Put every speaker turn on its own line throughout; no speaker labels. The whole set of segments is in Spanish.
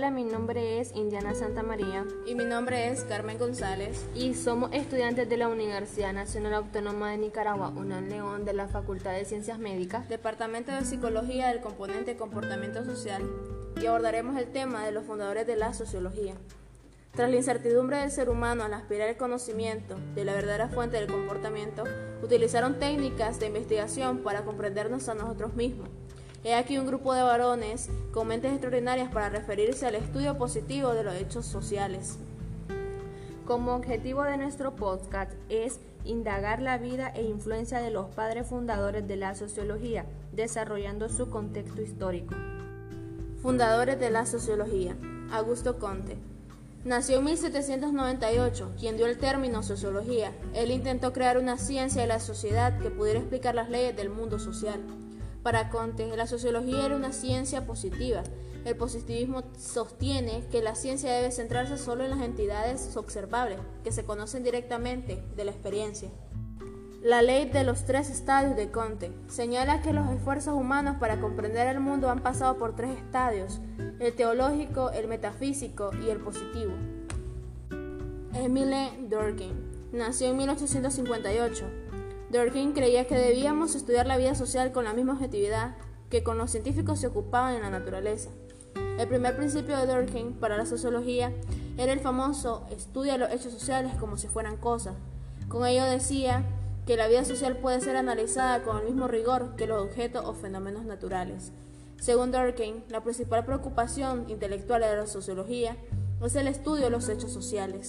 Hola, mi nombre es Indiana Santa María
y mi nombre es Carmen González
y somos estudiantes de la Universidad Nacional Autónoma de Nicaragua, UNAM León, de la Facultad de Ciencias Médicas,
Departamento de Psicología del componente Comportamiento Social y abordaremos el tema de los fundadores de la sociología. Tras la incertidumbre del ser humano al aspirar el conocimiento de la verdadera fuente del comportamiento, utilizaron técnicas de investigación para comprendernos a nosotros mismos. He aquí un grupo de varones con mentes extraordinarias para referirse al estudio positivo de los hechos sociales.
Como objetivo de nuestro podcast es indagar la vida e influencia de los padres fundadores de la sociología, desarrollando su contexto histórico.
Fundadores de la sociología. Augusto Conte. Nació en 1798, quien dio el término sociología. Él intentó crear una ciencia de la sociedad que pudiera explicar las leyes del mundo social. Para Conte, la sociología era una ciencia positiva. El positivismo sostiene que la ciencia debe centrarse solo en las entidades observables, que se conocen directamente de la experiencia. La ley de los tres estadios de Conte señala que los esfuerzos humanos para comprender el mundo han pasado por tres estadios, el teológico, el metafísico y el positivo. Emile Durkheim nació en 1858. Durkheim creía que debíamos estudiar la vida social con la misma objetividad que con los científicos se ocupaban en la naturaleza. El primer principio de Durkheim para la sociología era el famoso estudia los hechos sociales como si fueran cosas. Con ello decía que la vida social puede ser analizada con el mismo rigor que los objetos o fenómenos naturales. Según Durkheim, la principal preocupación intelectual de la sociología es el estudio de los hechos sociales.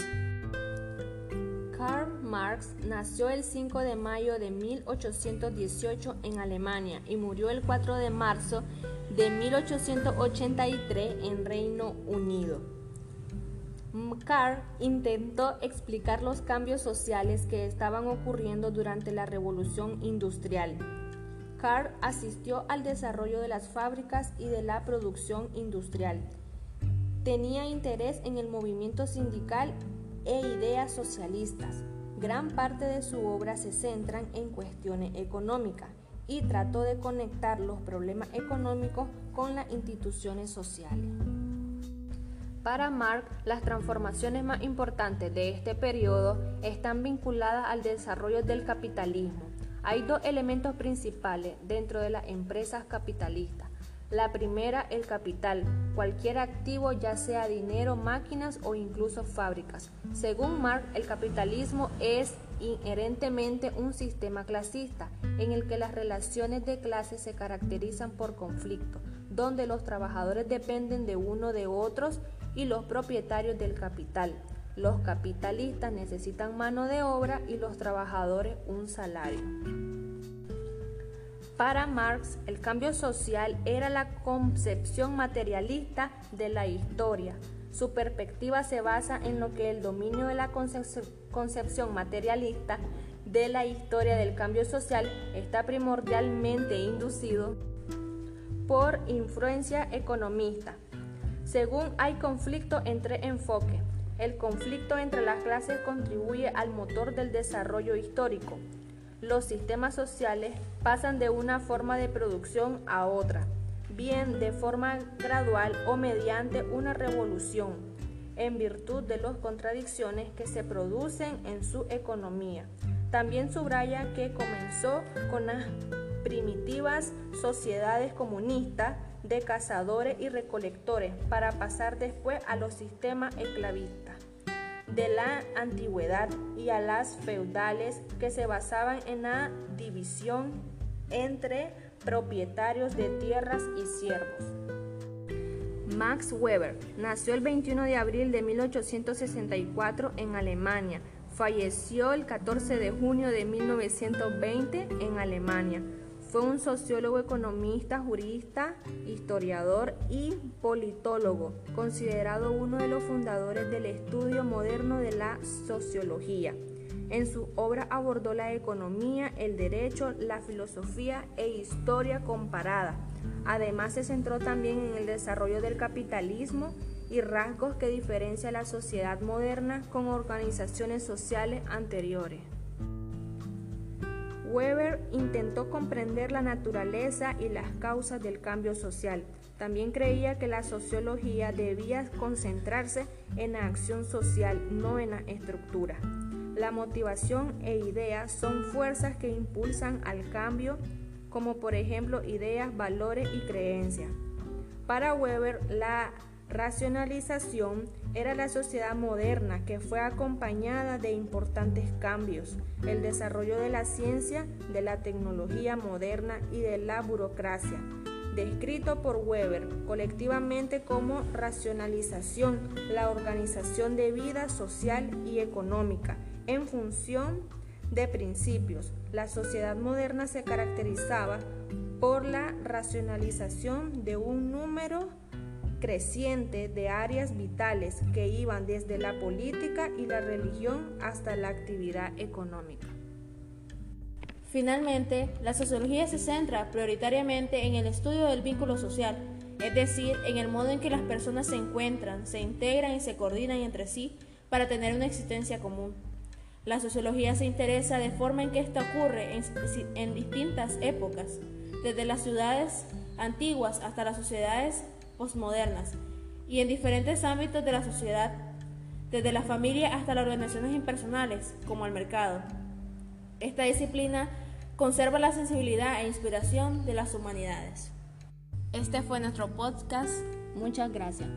Marx nació el 5 de mayo de 1818 en Alemania y murió el 4 de marzo de 1883 en Reino Unido. Karl intentó explicar los cambios sociales que estaban ocurriendo durante la Revolución Industrial Carr asistió al desarrollo de las fábricas y de la producción industrial. Tenía interés en el movimiento sindical e ideas socialistas. Gran parte de su obra se centra en cuestiones económicas y trató de conectar los problemas económicos con las instituciones sociales. Para Marx, las transformaciones más importantes de este periodo están vinculadas al desarrollo del capitalismo, hay dos elementos principales dentro de las empresas capitalistas. La primera, el capital, cualquier activo, ya sea dinero, máquinas o incluso fábricas. Según Marx, el capitalismo es inherentemente un sistema clasista en el que las relaciones de clase se caracterizan por conflicto, donde los trabajadores dependen de uno de otros y los propietarios del capital. Los capitalistas necesitan mano de obra y los trabajadores un salario. Para Marx, el cambio social era la concepción materialista de la historia. Su perspectiva se basa en lo que el dominio de la concepción materialista de la historia del cambio social está primordialmente inducido por influencia economista. Según hay conflicto entre enfoques, el conflicto entre las clases contribuye al motor del desarrollo histórico. Los sistemas sociales pasan de una forma de producción a otra, bien de forma gradual o mediante una revolución, en virtud de las contradicciones que se producen en su economía. También subraya que comenzó con las primitivas sociedades comunistas de cazadores y recolectores para pasar después a los sistemas esclavistas de la antigüedad y a las feudales que se basaban en la división entre propietarios de tierras y siervos. Max Weber nació el 21 de abril de 1864 en Alemania. Falleció el 14 de junio de 1920 en Alemania. Fue un sociólogo, economista, jurista, historiador y politólogo, considerado uno de los fundadores del estudio moderno de la sociología. En su obra abordó la economía, el derecho, la filosofía e historia comparada. Además se centró también en el desarrollo del capitalismo y rasgos que diferencia la sociedad moderna con organizaciones sociales anteriores. Weber intentó comprender la naturaleza y las causas del cambio social. También creía que la sociología debía concentrarse en la acción social, no en la estructura. La motivación e ideas son fuerzas que impulsan al cambio, como por ejemplo ideas, valores y creencias. Para Weber, la racionalización era la sociedad moderna que fue acompañada de importantes cambios, el desarrollo de la ciencia, de la tecnología moderna y de la burocracia, descrito por Weber colectivamente como racionalización, la organización de vida social y económica en función de principios. La sociedad moderna se caracterizaba por la racionalización de un número creciente de áreas vitales que iban desde la política y la religión hasta la actividad económica.
Finalmente, la sociología se centra prioritariamente en el estudio del vínculo social, es decir, en el modo en que las personas se encuentran, se integran y se coordinan entre sí para tener una existencia común. La sociología se interesa de forma en que esto ocurre en, distintas épocas, desde las ciudades antiguas hasta las sociedades postmodernas y en diferentes ámbitos de la sociedad, desde la familia hasta las organizaciones impersonales, como el mercado. Esta disciplina conserva la sensibilidad e inspiración de las humanidades. Este fue nuestro podcast. Muchas gracias.